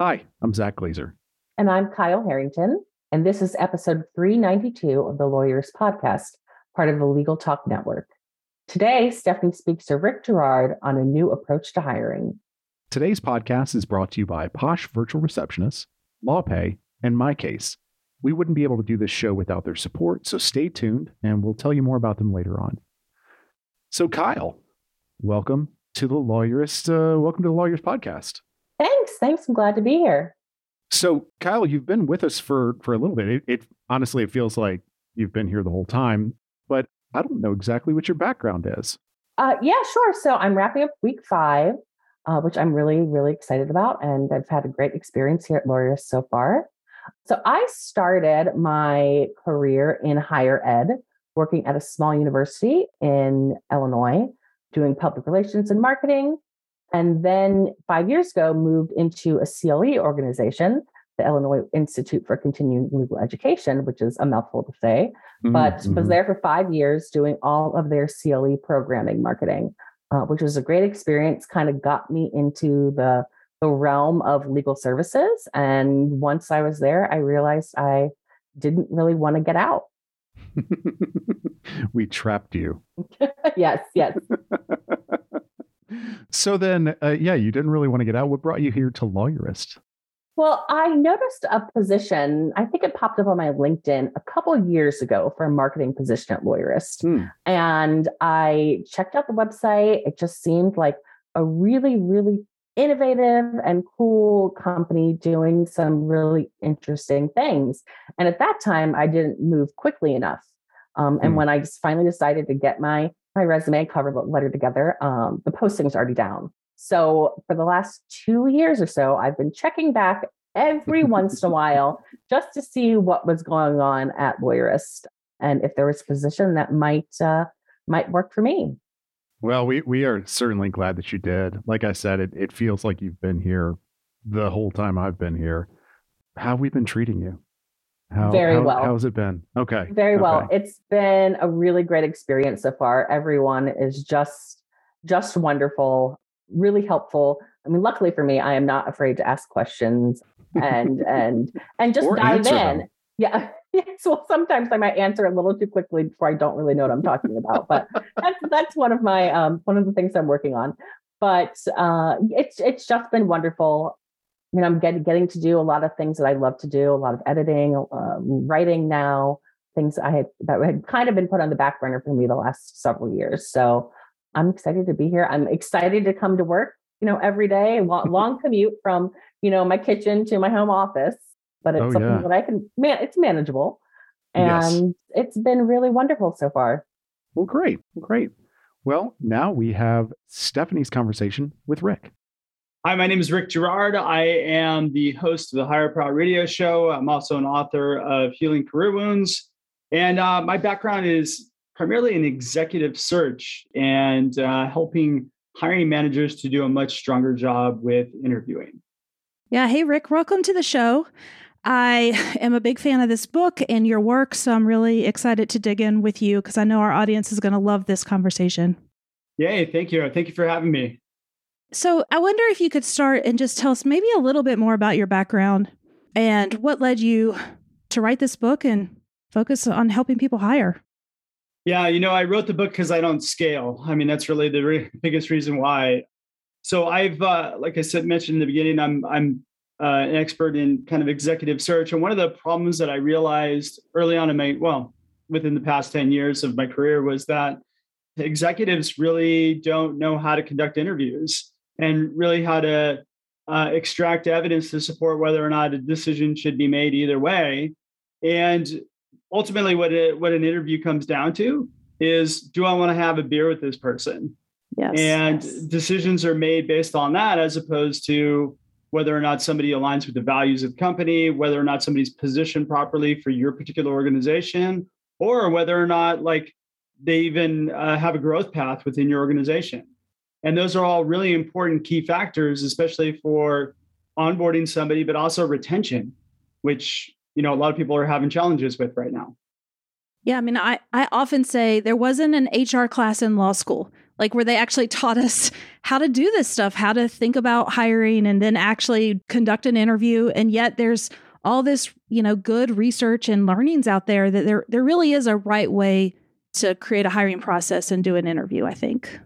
Hi, I'm Zack Glazier. And I'm Kyle Harrington. And this is episode 392 of the Lawyerist Podcast, part of the Legal Talk Network. Today, Stephanie speaks to Rick Girard on a new approach to hiring. Today's podcast is brought to you by Posh Virtual Receptionists, LawPay, and MyCase. We wouldn't be able to do this show without their support, so stay tuned and we'll tell you more about them later on. So, Kyle, welcome to the Lawyerist. Uh, welcome to the Lawyerist Podcast. Thanks. I'm glad to be here. So, Kyle, you've been with us for for a little bit. It, it honestly, it feels like you've been here the whole time, but I don't know exactly what your background is. Uh, yeah, sure. So I'm wrapping up week five, uh, which I'm really, really excited about, and I've had a great experience here at Lawyerist so far. So I started my career in higher ed, working at a small university in Illinois, doing public relations and marketing. And then five years ago, moved into a CLE organization, the Illinois Institute for Continuing Legal Education, which is a mouthful to say, mm-hmm. but was mm-hmm. there for five years doing all of their CLE programming marketing, uh, which was a great experience, kind of got me into the the realm of legal services. And once I was there, I realized I didn't really want to get out. we trapped you. yes, yes. so then, uh, yeah, you didn't really want to get out. What brought you here to Lawyerist? Well, I noticed a position, I think it popped up on my LinkedIn a couple of years ago for a marketing position at Lawyerist. Hmm. And I checked out the website. It just seemed like a really, really innovative and cool company doing some really interesting things. And at that time, I didn't move quickly enough. Um, and mm. when I just finally decided to get my my resume cover letter together, um, the posting's already down. So for the last two years or so, I've been checking back every once in a while just to see what was going on at Lawyerist and if there was a position that might uh, might work for me. Well, we, we are certainly glad that you did. Like I said, it, it feels like you've been here the whole time I've been here. How have we been treating you? How, Very how, well. How's it been? Okay. Very okay. well. It's been a really great experience so far. Everyone is just just wonderful, really helpful. I mean, luckily for me, I am not afraid to ask questions and and and just dive in. Them. Yeah. so sometimes I might answer a little too quickly before I don't really know what I'm talking about. But that's that's one of my um, one of the things I'm working on. But uh, it's it's just been wonderful. I mean, I'm getting getting to do a lot of things that I love to do, a lot of editing, uh, writing now, things I had that had kind of been put on the back burner for me the last several years. So I'm excited to be here. I'm excited to come to work, you know, every day. Long, long commute from you know my kitchen to my home office but it's oh, something yeah. that I can man it's manageable. And yes. it's been really wonderful so far. Well, great. Great. Well, now we have Stephanie's conversation with Rick. Hi, my name is Rick Girard. I am the host of the Hire Proud radio show. I'm also an author of Healing Career Wounds. And uh, my background is primarily in executive search and uh, helping hiring managers to do a much stronger job with interviewing. Yeah. Hey, Rick, welcome to the show. I am a big fan of this book and your work, so I'm really excited to dig in with you because I know our audience is going to love this conversation. Yay, thank you. Thank you for having me. So, I wonder if you could start and just tell us maybe a little bit more about your background and what led you to write this book and focus on helping people hire. Yeah, you know, I wrote the book because I don't scale. I mean, that's really the re- biggest reason why. So I've, uh, like I said, mentioned in the beginning, I'm I'm uh, an expert in kind of executive search. And one of the problems that I realized early on in my, well, within the past 10 years of my career was that executives really don't know how to conduct interviews and really how to uh, extract evidence to support whether or not a decision should be made either way. And ultimately, what it, what an interview comes down to is, do I want to have a beer with this person? Yes. And yes. decisions are made based on that, as opposed to whether or not somebody aligns with the values of the company, whether or not somebody's positioned properly for your particular organization, or whether or not like they even uh, have a growth path within your organization. And those are all really important key factors, especially for onboarding somebody, but also retention, which you know a lot of people are having challenges with right now. Yeah, I mean, I, I often say there wasn't an HR class in law school, like where they actually taught us how to do this stuff, how to think about hiring and then actually conduct an interview. And yet there's all this, you know, good research and learnings out there that there there really is a right way to create a hiring process and do an interview, I think.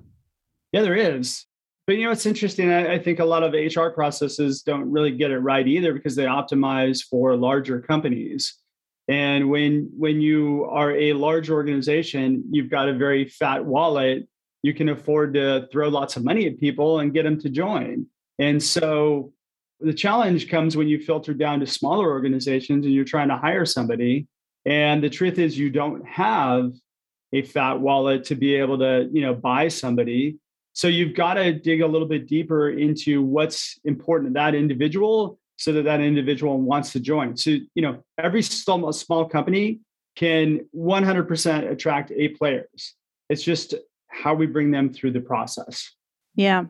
Yeah, there is. But you know, it's interesting. I, I, think a lot of HR processes don't really get it right either because they optimize for larger companies. And when when you are a large organization, you've got a very fat wallet. You can afford to throw lots of money at people and get them to join. And so the challenge comes when you filter down to smaller organizations and you're trying to hire somebody. And the truth is you don't have a fat wallet to be able to, you know, buy somebody. So you've got to dig a little bit deeper into what's important to that individual so that that individual wants to join. So, you know, every small, small company can 100% attract A players. It's just how we bring them through the process. Yeah.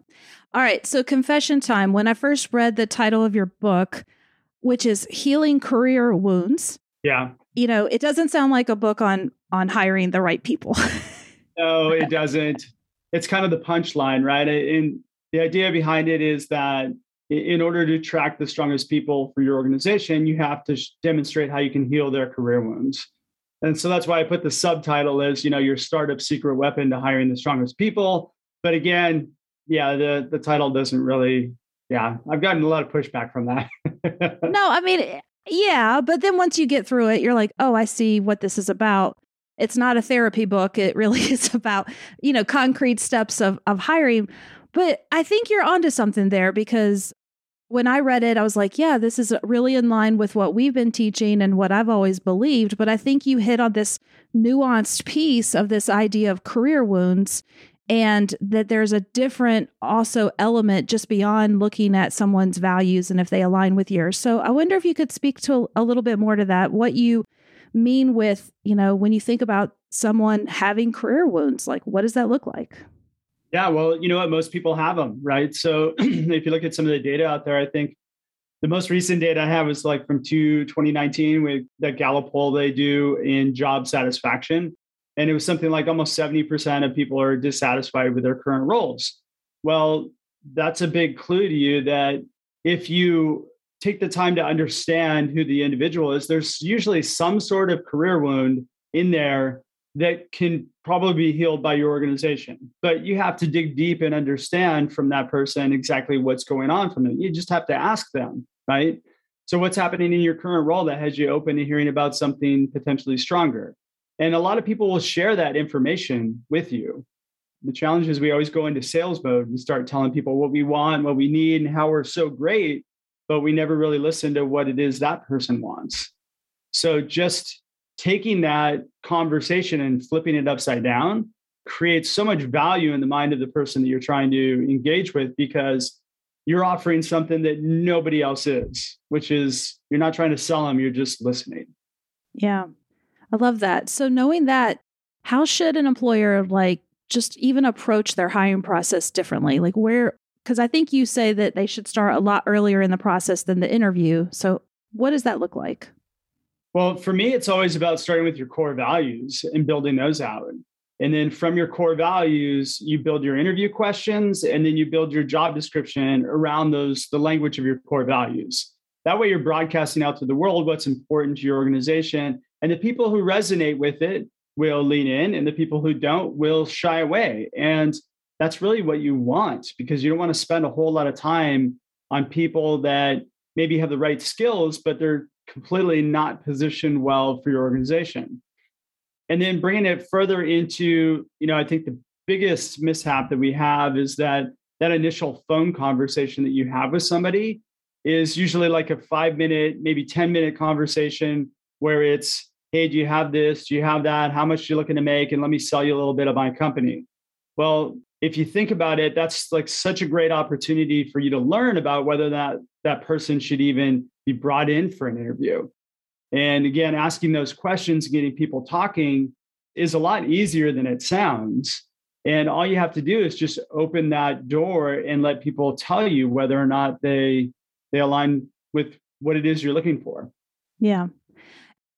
All right. So, confession time. When I first read the title of your book, which is Healing Career Wounds. Yeah. You know, it doesn't sound like a book on on hiring the right people. no, it doesn't. It's kind of the punchline, right? And the idea behind it is that in order to attract the strongest people for your organization, you have to demonstrate how you can heal their career wounds. And so that's why I put the subtitle as, you know, your startup secret weapon to hiring the strongest people. But again, yeah, the the title doesn't really yeah, I've gotten a lot of pushback from that. no, I mean, yeah, but then once you get through it, you're like, "Oh, I see what this is about." It's not a therapy book. It really is about, you know, concrete steps of of hiring. But I think you're onto something there because when I read it, I was like, yeah, this is really in line with what we've been teaching and what I've always believed. But I think you hit on this nuanced piece of this idea of career wounds and that there's a different also element just beyond looking at someone's values and if they align with yours. So I wonder if you could speak to a little bit more to that, what you mean with, you know, when you think about someone having career wounds, like what does that look like? Yeah, well, you know what? Most people have them, right? So if you look at some of the data out there, I think the most recent data I have is like from two, 2019 with that Gallup poll they do in job satisfaction. And it was something like almost 70% of people are dissatisfied with their current roles. Well, that's a big clue to you that if you take the time to understand who the individual is, there's usually some sort of career wound in there that can probably be healed by your organization. But you have to dig deep and understand from that person exactly what's going on from them. You just have to ask them, right? So, what's happening in your current role that has you open to hearing about something potentially stronger? And a lot of people will share that information with you. The challenge is we always go into sales mode and start telling people what we want, what we need, and how we're so great, but we never really listen to what it is that person wants. So, just taking that conversation and flipping it upside down creates so much value in the mind of the person that you're trying to engage with because you're offering something that nobody else is, which is you're not trying to sell them, you're just listening. Yeah. I love that. So knowing that, how should an employer like just even approach their hiring process differently? Like where because I think you say that they should start a lot earlier in the process than the interview. So what does that look like? Well, for me, it's always about starting with your core values and building those out. And then from your core values, you build your interview questions and then you build your job description around those, the language of your core values. That way, you're broadcasting out to the world what's important to your organization. And the people who resonate with it will lean in, and the people who don't will shy away. And that's really what you want because you don't want to spend a whole lot of time on people that maybe have the right skills, but they're completely not positioned well for your organization. And then bringing it further into, you know, I think the biggest mishap that we have is that that initial phone conversation that you have with somebody is usually like a five minute, maybe 10 minute conversation where it's, hey, do you have this? Do you have that? How much are you looking to make? And let me sell you a little bit of my company. Well, if you think about it, that's like such a great opportunity for you to learn about whether that that person should even be brought in for an interview. And again, asking those questions, getting people talking is a lot easier than it sounds. And all you have to do is just open that door and let people tell you whether or not they they align with what it is you're looking for. Yeah.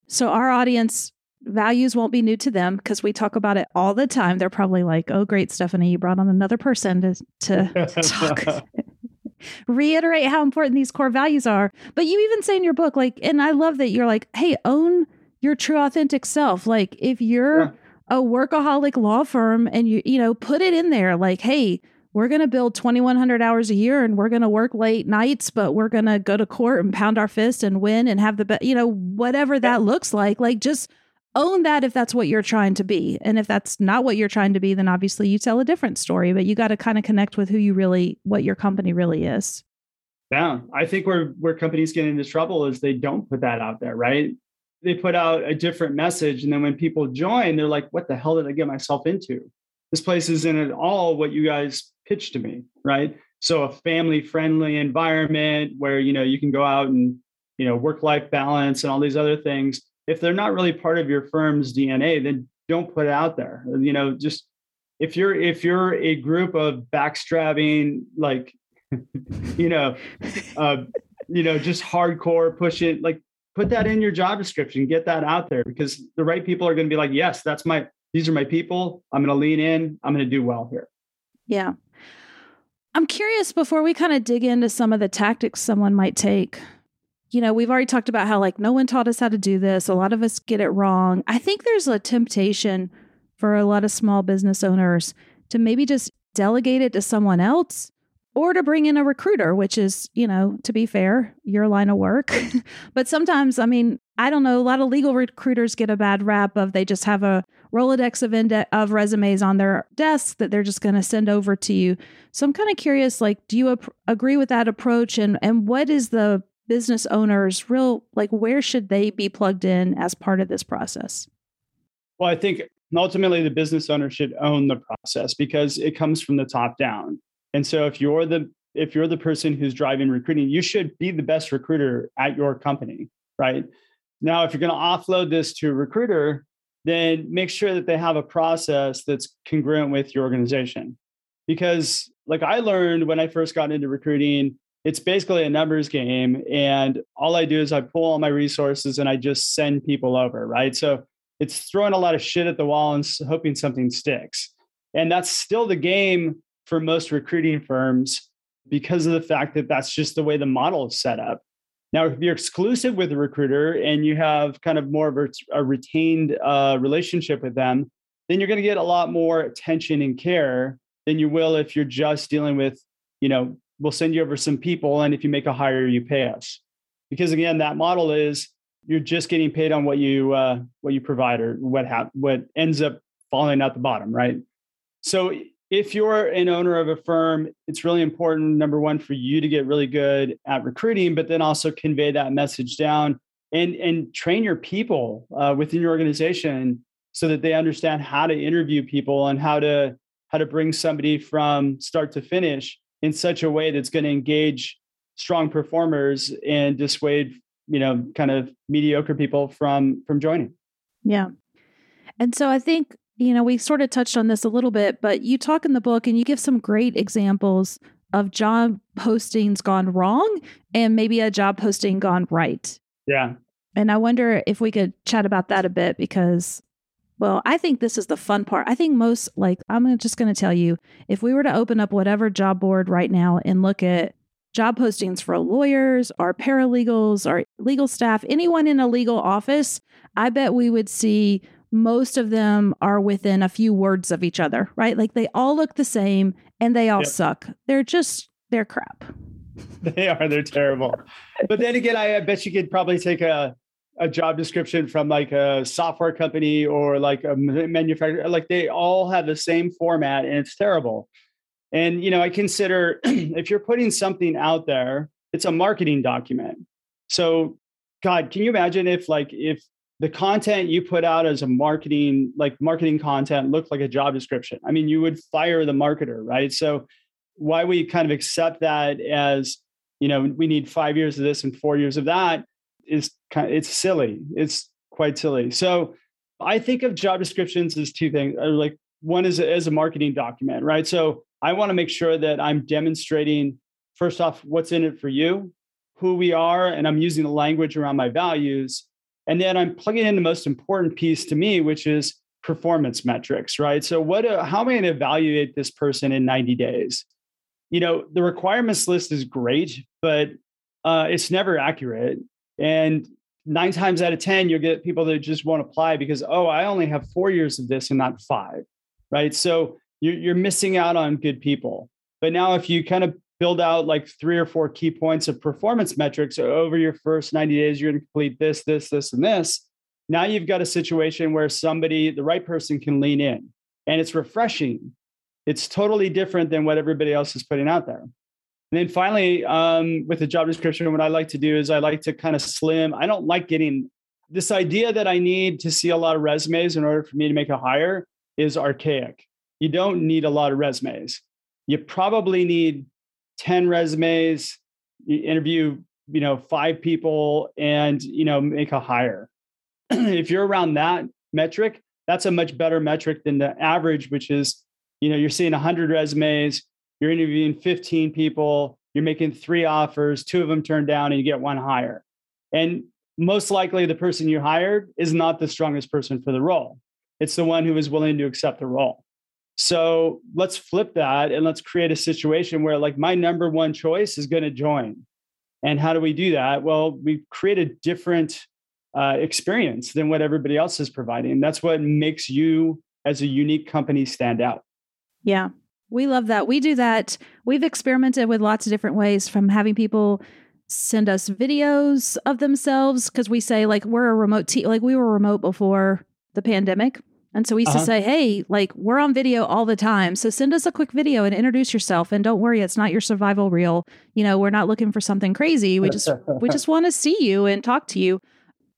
So our audience values won't be new to them because we talk about it all the time. They're probably like, "Oh, great, Stephanie, you brought on another person to to talk." reiterate how important these core values are. But you even say in your book, like, and I love that you're like, hey, own your true authentic self. Like, if you're yeah. a workaholic law firm and you, you know, put it in there, like, hey, we're going to build 2100 hours a year and we're going to work late nights but we're going to go to court and pound our fist and win and have the best you know whatever that looks like like just own that if that's what you're trying to be. And if that's not what you're trying to be, then obviously you tell a different story, but you got to kind of connect with who you really, what your company really is. Yeah. I think where, where companies get into trouble is they don't put that out there, right? They put out a different message. And then when people join, they're like, what the hell did I get myself into? This place isn't at all what you guys pitched to me, right? So a family friendly environment where, you know, you can go out and, you know, work life balance and all these other things if they're not really part of your firm's DNA, then don't put it out there. You know, just if you're if you're a group of backstrapping, like, you know, uh, you know, just hardcore push it, like put that in your job description, get that out there because the right people are going to be like, yes, that's my these are my people. I'm going to lean in. I'm going to do well here. Yeah. I'm curious before we kind of dig into some of the tactics someone might take you know, we've already talked about how like no one taught us how to do this. A lot of us get it wrong. I think there's a temptation for a lot of small business owners to maybe just delegate it to someone else or to bring in a recruiter, which is, you know, to be fair, your line of work. but sometimes, I mean, I don't know, a lot of legal recruiters get a bad rap of they just have a Rolodex of inde- of resumes on their desk that they're just going to send over to you. So I'm kind of curious like do you ap- agree with that approach and and what is the business owners real like where should they be plugged in as part of this process? Well i think ultimately the business owner should own the process because it comes from the top down. And so if you're the if you're the person who's driving recruiting you should be the best recruiter at your company right? Now if you're going to offload this to a recruiter then make sure that they have a process that's congruent with your organization. Because like i learned when i first got into recruiting it's basically a numbers game and all i do is i pull all my resources and i just send people over right? So it's throwing a lot of shit at the wall and hoping something sticks. And that's still the game for most recruiting firms because of the fact that that's just the way the model is set up. Now if you're exclusive with a recruiter and you have kind of more of a, retained uh, relationship with them then you're going to get a lot more attention and care than you will if you're just dealing with you know we'll send you over some people and if you make a hire you pay us. Because again that model is you're just getting paid on what you uh, what you provide or what ha- what ends up falling out the bottom right? So if you're an owner of a firm it's really important number one for you to get really good at recruiting but then also convey that message down and and train your people uh, within your organization so that they understand how to interview people and how to how to bring somebody from start to finish in such a way that's going to engage strong performers and dissuade you know kind of mediocre people from from joining. Yeah. And so i think you know we sort of touched on this a little bit but you talk in the book and you give some great examples of job postings gone wrong and maybe a job posting gone right. Yeah. And i wonder if we could chat about that a bit because well, I think this is the fun part. I think most, like, I'm just going to tell you if we were to open up whatever job board right now and look at job postings for lawyers or paralegals or legal staff, anyone in a legal office, I bet we would see most of them are within a few words of each other, right? Like they all look the same and they all yep. suck. They're just, they're crap. They are, they're terrible. But then again, I, I bet you could probably take a, a job description from like a software company or like a manufacturer like they all have the same format and it's terrible and you know i consider if you're putting something out there it's a marketing document so god can you imagine if like if the content you put out as a marketing, like marketing content, looked like a job description. I mean, you would fire the marketer, right? So why we kind of accept that as, you know, we need five years of this and four years of that is kind of, it's silly. It's quite silly. So I think of job descriptions as two things. Like one is as a marketing document, right? So I want to make sure that I'm demonstrating first off what's in it for you, who we are, and I'm using the language around my values. And then I'm plugging in the most important piece to me, which is performance metrics, right? So what uh, how am I going to evaluate this person in 90 days? You know, the requirements list is great, but uh, it's never accurate. And nine times out of 10, you'll get people that just won't apply because, oh, I only have four years of this and not five, right? So you're, you're missing out on good people. But now, if you kind of build out like three or four key points of performance metrics over your first 90 days, you're going to complete this, this, this, and this. Now you've got a situation where somebody, the right person, can lean in and it's refreshing. It's totally different than what everybody else is putting out there. And then finally, um, with the job description, what I like to do is I like to kind of slim. I don't like getting this idea that I need to see a lot of resumes in order for me to make a hire is archaic. You don't need a lot of resumes. You probably need 10 resumes, you interview, you know, five people and, you know, make a hire. if you're around that metric, that's a much better metric than the average, which is, you know, you're seeing 100 resumes, you're interviewing 15 people, you're making three offers, two of them turn down, and you get one hire. And most likely, the person you hired is not the strongest person for the role. It's the one who is willing to accept the role. So let's flip that and let's create a situation where, like, my number one choice is going to join. And how do we do that? Well, we create a different uh, experience than what everybody else is providing. That's what makes you as a unique company stand out. Yeah. We love that. We do that. We've experimented with lots of different ways from having people send us videos of themselves because we say like we're a remote team like we were remote before the pandemic and so we used uh-huh. to say hey like we're on video all the time so send us a quick video and introduce yourself and don't worry it's not your Survivor reel you know we're not looking for something crazy we just we just want to see you and talk to you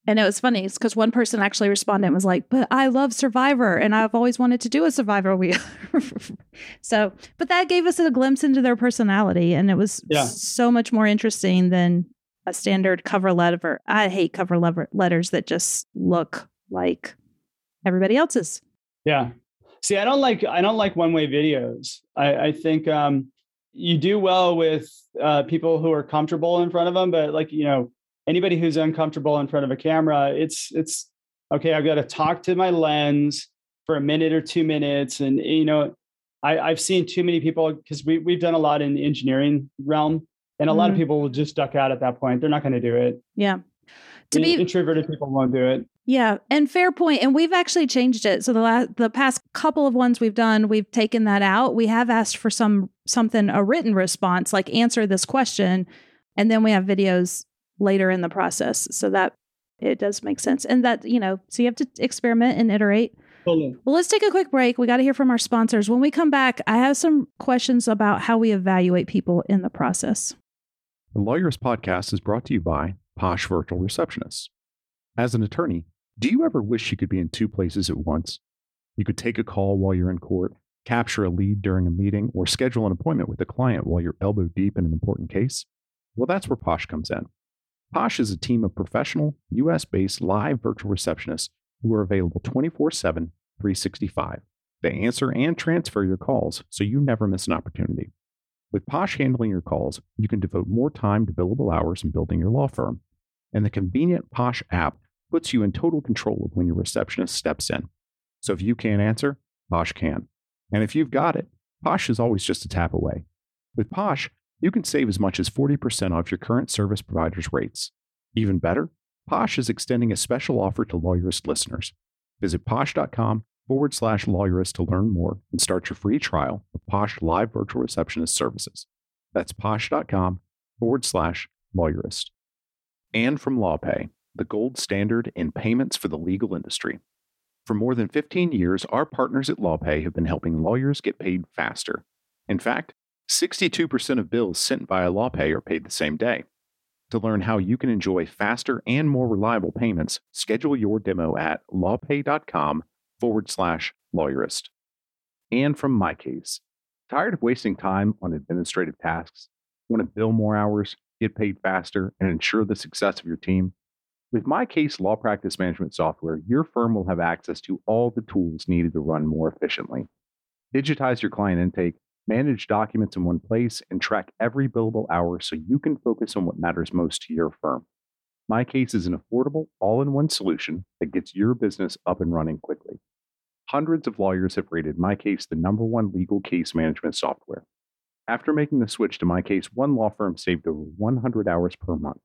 and it was funny because one person actually responded and was like, But I love Survivor and I've always wanted to do a Survivor wheel. so, but that gave us a glimpse into their personality. And it was yeah. so much more interesting than a standard cover letter. I hate cover letter- letters that just look like everybody else's. Yeah. See, I don't like I don't like one way videos. I, I think um, you do well with uh, people who are comfortable in front of them, but like you know, anybody who's uncomfortable in front of a camera, it's it's okay. I've got to talk to my lens for a minute or two minutes, and you know, I, I've seen too many people because we we've done a lot in the engineering realm, and a mm lot of mm-hmm. people will just duck out at that point. They're not going to do it. Yeah. To be introverted people won't do it. Yeah, and fair point. And we've actually changed it. So the last the past couple of ones we've done, we've taken that out. We have asked for some something a written response, like answer this question, and then we have videos later in the process. So that it does make sense. And that, you know, so you have to experiment and iterate. Totally. Well, let's take a quick break. We got to hear from our sponsors. When we come back, I have some questions about how we evaluate people in the process. The Lawyerist Podcast is brought to you by Posh Virtual Receptionists. As an attorney, do you ever wish you could be in two places at once? You could take a call while you're in court, capture a lead during a meeting, or schedule an appointment with a client while you're elbow deep in an important case? Well, that's where Posh comes in. Posh is a team of professional, US based live virtual receptionists who are available 24 7, 365. They answer and transfer your calls so you never miss an opportunity. With Posh handling your calls, you can devote more time to billable hours and building your law firm. And the convenient Posh app puts you in total control of when your receptionist steps in. So if you can't answer, Posh can. And if you've got it, Posh is always just a tap away. With Posh, you can save as much as 40% off your current service provider's rates. Even better, Posh is extending a special offer to Lawyerist listeners. Visit posh.com forward slash lawyerist to learn more and start your free trial of Posh Live Virtual Receptionist services. That's posh.com forward slash lawyerist. And from LawPay, the gold standard in payments for the legal industry. For more than 15 years, our partners at LawPay have been helping lawyers get paid faster. In fact, 62% of bills sent via LawPay are paid the same day. To learn how you can enjoy faster and more reliable payments, schedule your demo at lawpay.com forward slash lawyerist. And from MyCase, tired of wasting time on administrative tasks? Want to bill more hours, get paid faster, and ensure the success of your team? With MyCase law practice management software, your firm will have access to all the tools needed to run more efficiently. Digitize your client intake manage documents in one place, and track every billable hour so you can focus on what matters most to your firm. MyCase is an affordable, all in one solution that gets your business up and running quickly. Hundreds of lawyers have rated MyCase the number one legal case management software. After making the switch to MyCase, one law firm saved over 100 hours per month,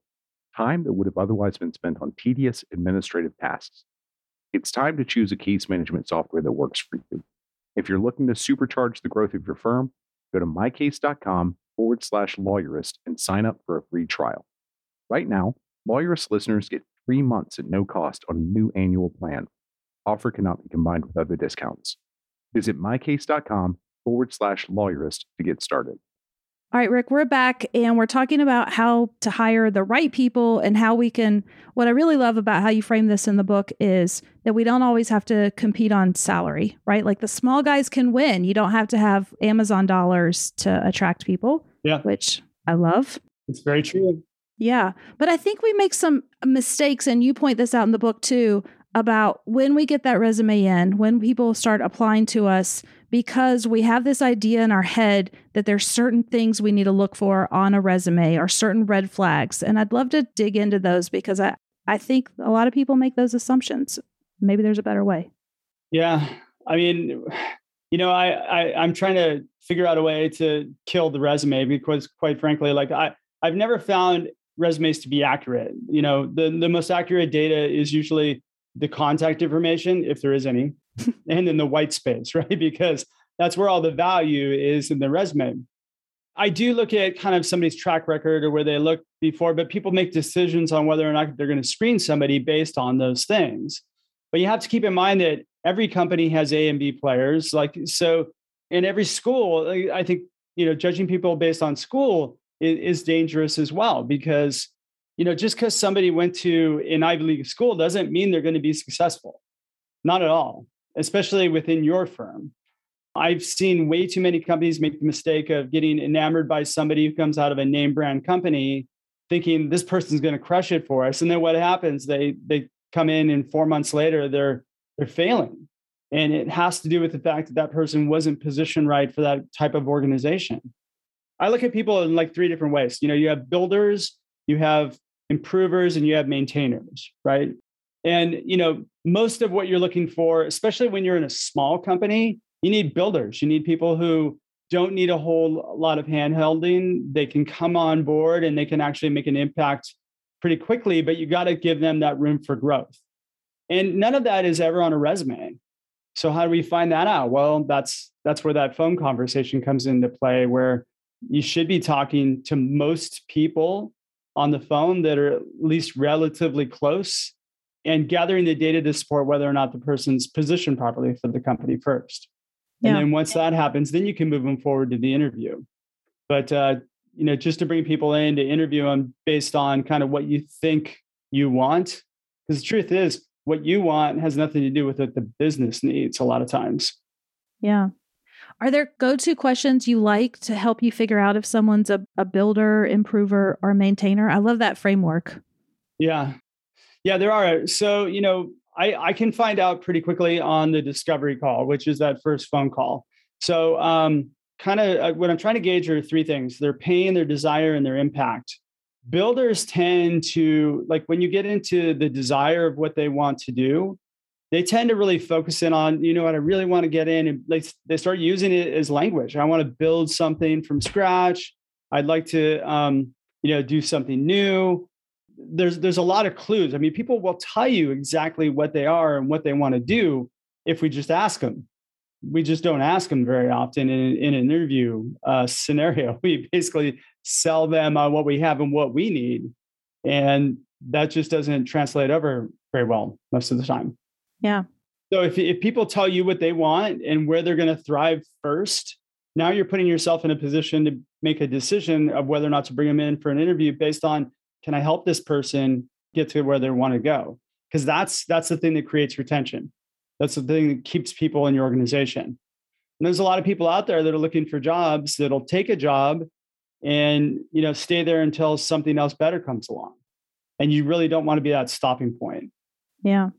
time that would have otherwise been spent on tedious administrative tasks. It's time to choose a case management software that works for you. If you're looking to supercharge the growth of your firm, go to mycase.com forward slash lawyerist and sign up for a free trial. Right now, Lawyerist listeners get three months at no cost on a new annual plan. Offer cannot be combined with other discounts. Visit mycase.com forward slash lawyerist to get started. All right, Rick, we're back and we're talking about how to hire the right people and how we can. What I really love about how you frame this in the book is that we don't always have to compete on salary, right? Like the small guys can win. You don't have to have Amazon dollars to attract people. Yeah. Which I love. It's very true. Yeah. But I think we make some mistakes, and you point this out in the book too, about when we get that resume in, when people start applying to us, because we have this idea in our head that there's certain things we need to look for on a resume or certain red flags. And I'd love to dig into those because I, I think a lot of people make those assumptions. Maybe there's a better way. Yeah. I mean, you know, I, I I'm trying to figure out a way to kill the resume because quite frankly, like I, I've never found resumes to be accurate. You know, the, the most accurate data is usually the contact information, if there is any, and in the white space, right? Because that's where all the value is in the resume. I do look at kind of somebody's track record or where they look before, but people make decisions on whether or not they're going to screen somebody based on those things. But you have to keep in mind that every company has A and B players. Like so, in every school, I think you know judging people based on school is, is dangerous as well because you know just because somebody went to an Ivy League school doesn't mean they're going to be successful. Not at all especially within your firm. I've seen way too many companies make the mistake of getting enamored by somebody who comes out of a name brand company thinking this person's going to crush it for us and then what happens? They they come in and 4 months later they're they're failing. And it has to do with the fact that that person wasn't positioned right for that type of organization. I look at people in like three different ways. You know you have builders you have improvers and you have maintainers right and you know, most of what you're looking for, especially when you're in a small company, you need builders. You need people who don't need a whole lot of handholding. They can come on board and they can actually make an impact pretty quickly, but you got to give them that room for growth. And none of that is ever on a resume. So how do we find that out? Well, that's that's where that phone conversation comes into play where you should be talking to most people on the phone that are at least relatively close and gathering the data to support whether or not the person's positioned properly for the company first. And then once that happens, then you can move them forward to the interview. But uh, you know, just to bring people in to interview them based on kind of what you think you want, because the truth is, what you want has nothing to do with what the business needs. A lot of times. Yeah. Are there go-to questions you like to help you figure out if someone's a, a builder, improver, or maintainer? I love that framework. Yeah, yeah, there are. So, you know, I, I can find out pretty quickly on the discovery call, which is that first phone call. So, um, kind of uh, what I'm trying to gauge are three things their pain, their desire, and their impact. Builders tend to, like, when you get into the desire of what they want to do, they tend to really focus in on, you know what, I really want to get in and they, they start using it as language. I want to build something from scratch. I'd like to, um, you know, do something new there's there's a lot of clues. I mean, people will tell you exactly what they are and what they want to do if we just ask them. We just don't ask them very often in, in an interview uh, scenario. We basically sell them on what we have and what we need, and that just doesn't translate over very well most of the time. Yeah. So if if people tell you what they want and where they're going to thrive first, now you're putting yourself in a position to make a decision of whether or not to bring them in for an interview based on can I help this person get to where they want to go? Because that's that's the thing that creates retention. That's the thing that keeps people in your organization. And there's a lot of people out there that are looking for jobs that'll take a job and you know stay there until something else better comes along. And you really don't want to be that stopping point. Yeah.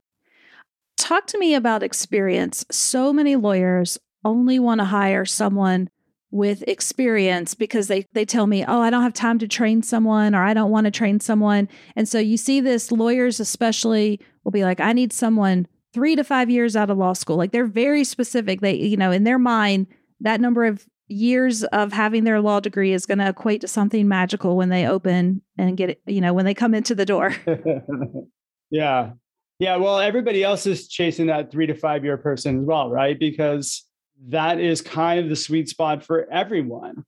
Talk to me about experience. So many lawyers only want to hire someone with experience because they they tell me, "Oh, I don't have time to train someone or I don't want to train someone." And so you see this lawyers especially will be like, "I need someone 3 to 5 years out of law school." Like they're very specific. They you know, in their mind, that number of years of having their law degree is going to equate to something magical when they open and get it, you know, when they come into the door. yeah. Yeah, well, everybody else is chasing that 3 to 5 year person as well, right? Because that is kind of the sweet spot for everyone.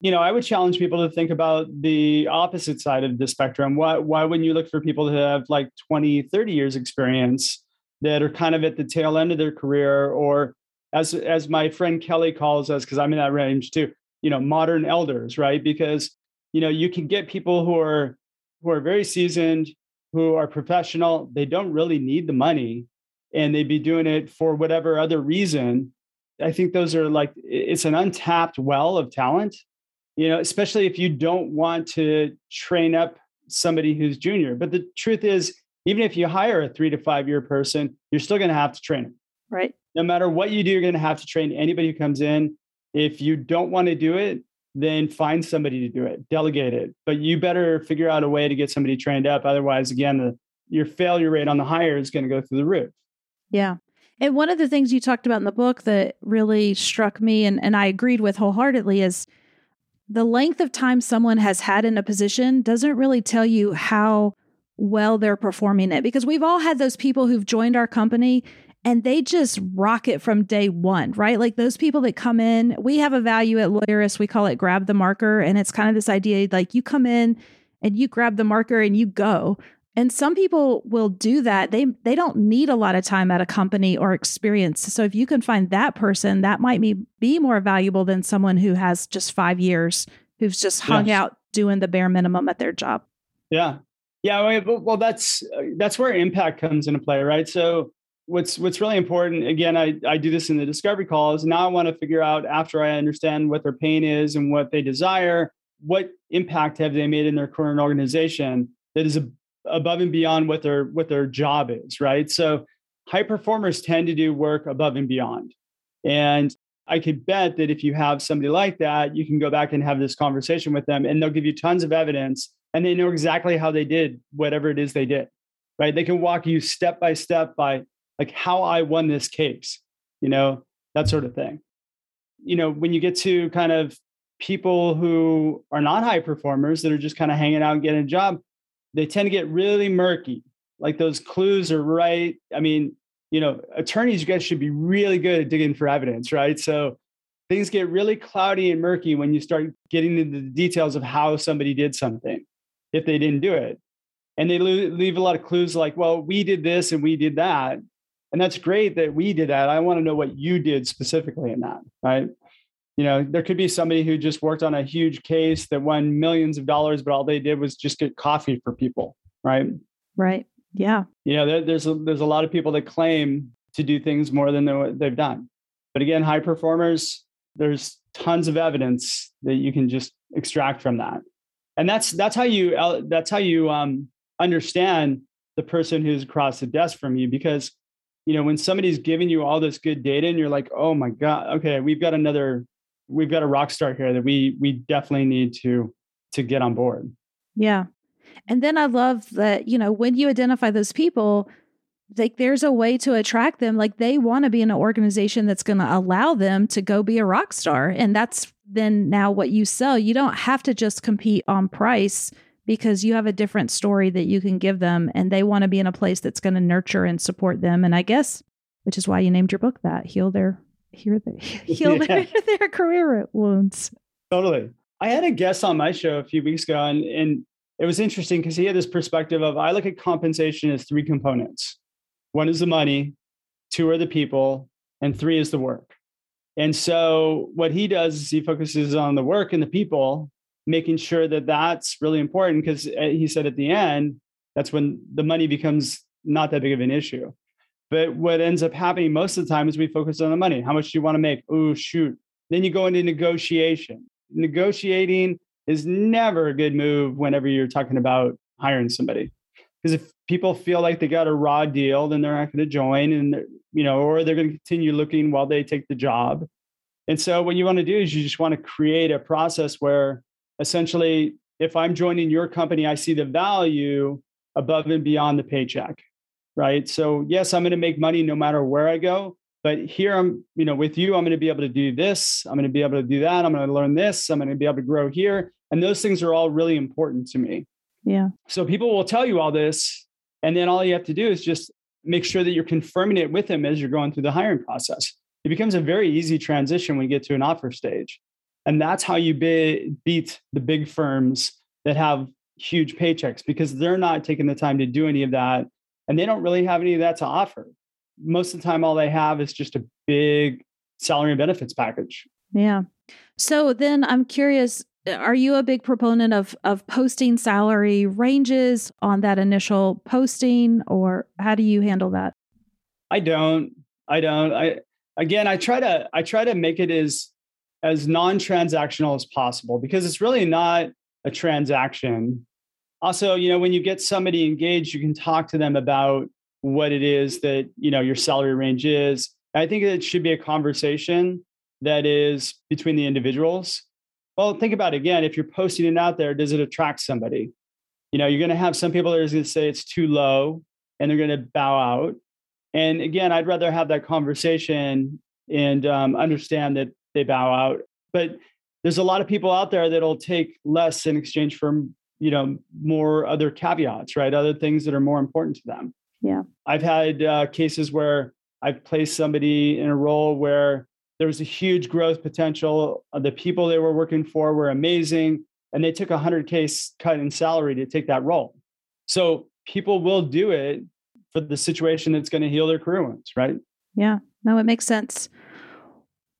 You know, I would challenge people to think about the opposite side of the spectrum. Why, why wouldn't you look for people who have like 20, 30 years experience that are kind of at the tail end of their career or as as my friend Kelly calls us, because I'm in that range too, you know, modern elders, right? Because you know, you can get people who are who are very seasoned, who are professional, they don't really need the money and they'd be doing it for whatever other reason I think those are like it's an untapped well of talent, you know, especially if you don't want to train up somebody who's junior. But the truth is, even if you hire a three to five year person, you're still going to have to train them. Right. No matter what you do, you're going to have to train anybody who comes in. If you don't want to do it, then find somebody to do it, delegate it. But you better figure out a way to get somebody trained up. Otherwise, again, the, your failure rate on the hire is going to go through the roof. Yeah. And one of the things you talked about in the book that really struck me and, and I agreed with wholeheartedly is the length of time someone has had in a position doesn't really tell you how well they're performing it because we've all had those people who've joined our company and they just rock it from day one, right? Like those people that come in, we have a value at Lawyerist, we call it grab the marker. And it's kind of this idea like you come in and you grab the marker and you go. And some people will do that. They they don't need a lot of time at a company or experience. So if you can find that person, that might be, be more valuable than someone who has just 5 years who's just hung yes. out doing the bare minimum at their job. Yeah. Yeah, well that's uh, that's where impact comes into play, right? So what's what's really important again I, I do this in the discovery calls now i want to figure out after i understand what their pain is and what they desire what impact have they made in their current organization that is a, above and beyond what their what their job is right? So high performers tend to do work above and beyond. And i could bet that if you have somebody like that you can go back and have this conversation with them and they'll give you tons of evidence and they know exactly how they did whatever it is they did right? They can walk you step by step by like how i won this case you know that sort of thing. You know when you get to kind of people who are not high performers that are just kind of hanging out and getting a job they tend to get really murky. Like those clues are right. I mean, you know, attorneys, you guys should be really good at digging for evidence, right? So things get really cloudy and murky when you start getting into the details of how somebody did something if they didn't do it. And they leave a lot of clues like, well, we did this and we did that. And that's great that we did that. I want to know what you did specifically in that, right? You know there could be somebody who just worked on a huge case that won millions of dollars but all they did was just get coffee for people right? Right. Yeah. You know there, there's a, there's a lot of people that claim to do things more than they've done. But again high performers there's tons of evidence that you can just extract from that. And that's that's how you that's how you um, understand the person who's across the desk from you because you know when somebody's giving you all this good data and you're like oh my god okay we've got another we've got a rock star here that we we definitely need to to get on board. Yeah. And then I love that, you know, when you identify those people, like there's a way to attract them. Like they want to be in an organization that's going to allow them to go be a rock star. And that's then now what you sell. You don't have to just compete on price because you have a different story that you can give them and they want to be in a place that's going to nurture and support them. And I guess, which is why you named your book that Heal Their heal their, heal yeah. their, their career wounds. Totally. I had a guest on my show a few weeks ago, and, and it was interesting because he had this perspective of I look at compensation as three components. One is the money, two are the people, and three is the work. And so what he does is he focuses on the work and the people making sure that that's really important because uh, he said at the end, that's when the money becomes not that big of an issue. But what ends up happening most of the time is we focus on the money. How much do you want to make? Oh, shoot. Then you go into negotiation. Negotiating is never a good move whenever you're talking about hiring somebody. Because if people feel like they got a raw deal, then they're not going to join and you know, or they're going to continue looking while they take the job. And so what you want to do is you just want to create a process where essentially if I'm joining your company, I see the value above and beyond the paycheck. Right. So yes, I'm going to make money no matter where I go. But here I'm, you know, with you, I'm going to be able to do this. I'm going to be able to do that. I'm going to learn this. I'm going to be able to grow here. And those things are all really important to me. Yeah. So people will tell you all this. And then all you have to do is just make sure that you're confirming it with them as you're going through the hiring process. It becomes a very easy transition when you get to an offer stage. And that's how you be, beat the big firms that have huge paychecks because they're not taking the time to do any of that. And they don't really have any of that to offer most of the time all they have is just a big salary and benefits package. Yeah. So then I'm curious are you a big proponent of of posting salary ranges on that initial posting or how do you handle that? I don't. I don't. I again I try to I try to make it as as non-transactional as possible because it's really not a transaction. Also, you know, when you get somebody engaged, you can talk to them about what it is that you know your salary range is. I think it should be a conversation that is between the individuals. Well think about it again if you're posting it out there does it attract somebody? You know you're going to have some people that are going to say it's too low and they're going to bow out. And again i'd rather have that conversation and um, understand that they bow out. But there's a lot of people out there that'll take less in exchange for you know more other caveats right other things that are more important to them yeah. I've had uh, cases where I've placed somebody in a role where there was a huge growth potential. Uh, the people they were working for were amazing, and they took a 100K cut in salary to take that role. So people will do it for the situation that's going to heal their career wounds, right? Yeah. No, it makes sense.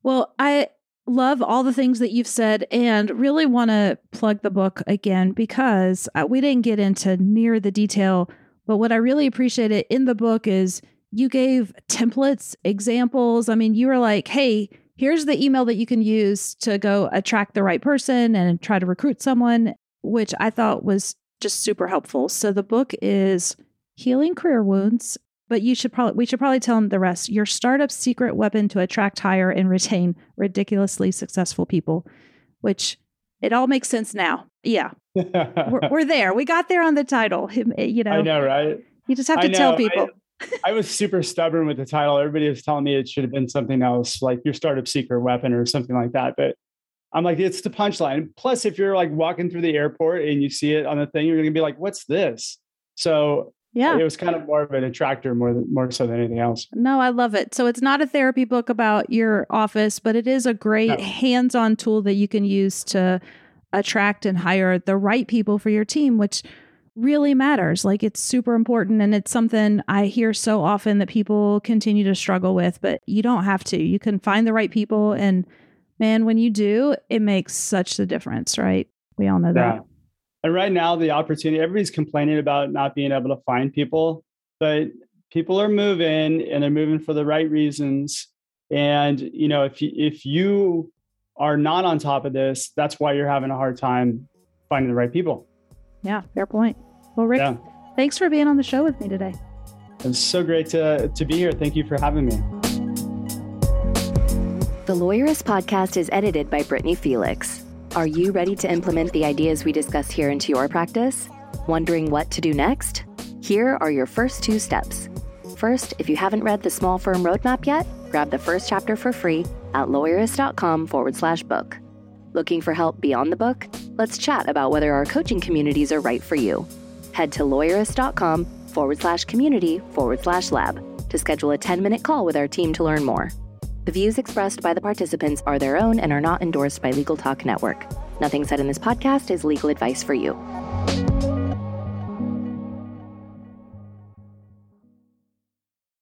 Well, I love all the things that you've said and really want to plug the book again because uh, we didn't get into near the detail but what I really appreciated in the book is you gave templates, examples. I mean, you were like, hey, here's the email that you can use to go attract the right person and try to recruit someone, which I thought was just super helpful. So the book is Healing Career Wounds, but you should probably we should probably tell them the rest. Your startup secret weapon to attract, hire, and retain ridiculously successful people, which it all makes sense now. Yeah we're, we're, there. We got there on the title. Eh, you know, I know, right? You just have to tell people. I, I, was super stubborn with the title. Everybody was telling me it should have been something else, like your startup secret weapon or something like that. But I'm like, it's the punchline. Plus, if you're like walking through the airport and you see it on the thing, you're gonna be like, what's this? So yeah, it was kind of more of an attractor more than more so than anything else. No, I love it. So it's not a therapy book about your office, but it is a great no. hands-on tool that you can use to attract and hire the right people for your team, which really matters. Like it's super important. And it's something I hear so often that people continue to struggle with, but you don't have to. You can find the right people. And man, when you do, it makes such a difference, right? We all know that. Yeah. And right now, the opportunity, everybody's complaining about not being able to find people, but people are moving and they're moving for the right reasons. And, you know, if you, if you are not on top of this, that's why you're having a hard time finding the right people. Yeah, fair point. Well, Rick, yeah. thanks for being on the show with me today. It's so great to, to be here. Thank you for having me. The Lawyerist podcast is edited by Brittany Felix. Are you ready to implement the ideas we discuss here into your practice? Wondering what to do next? Here are your first two steps. First, if you haven't read the Small Firm Roadmap yet, grab the first chapter for free at lawyerist.com forward slash book. Looking for help beyond the book? Let's chat about whether our coaching communities are right for you. Head to lawyerist.com forward slash community forward slash lab to schedule a 10 minute call with our team to learn more. The views expressed by the participants are their own and are not endorsed by Legal Talk Network. Nothing said in this podcast is legal advice for you.